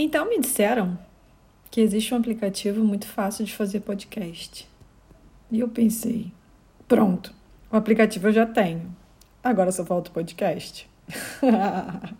Então me disseram que existe um aplicativo muito fácil de fazer podcast. E eu pensei, pronto, o aplicativo eu já tenho. Agora só falta o podcast.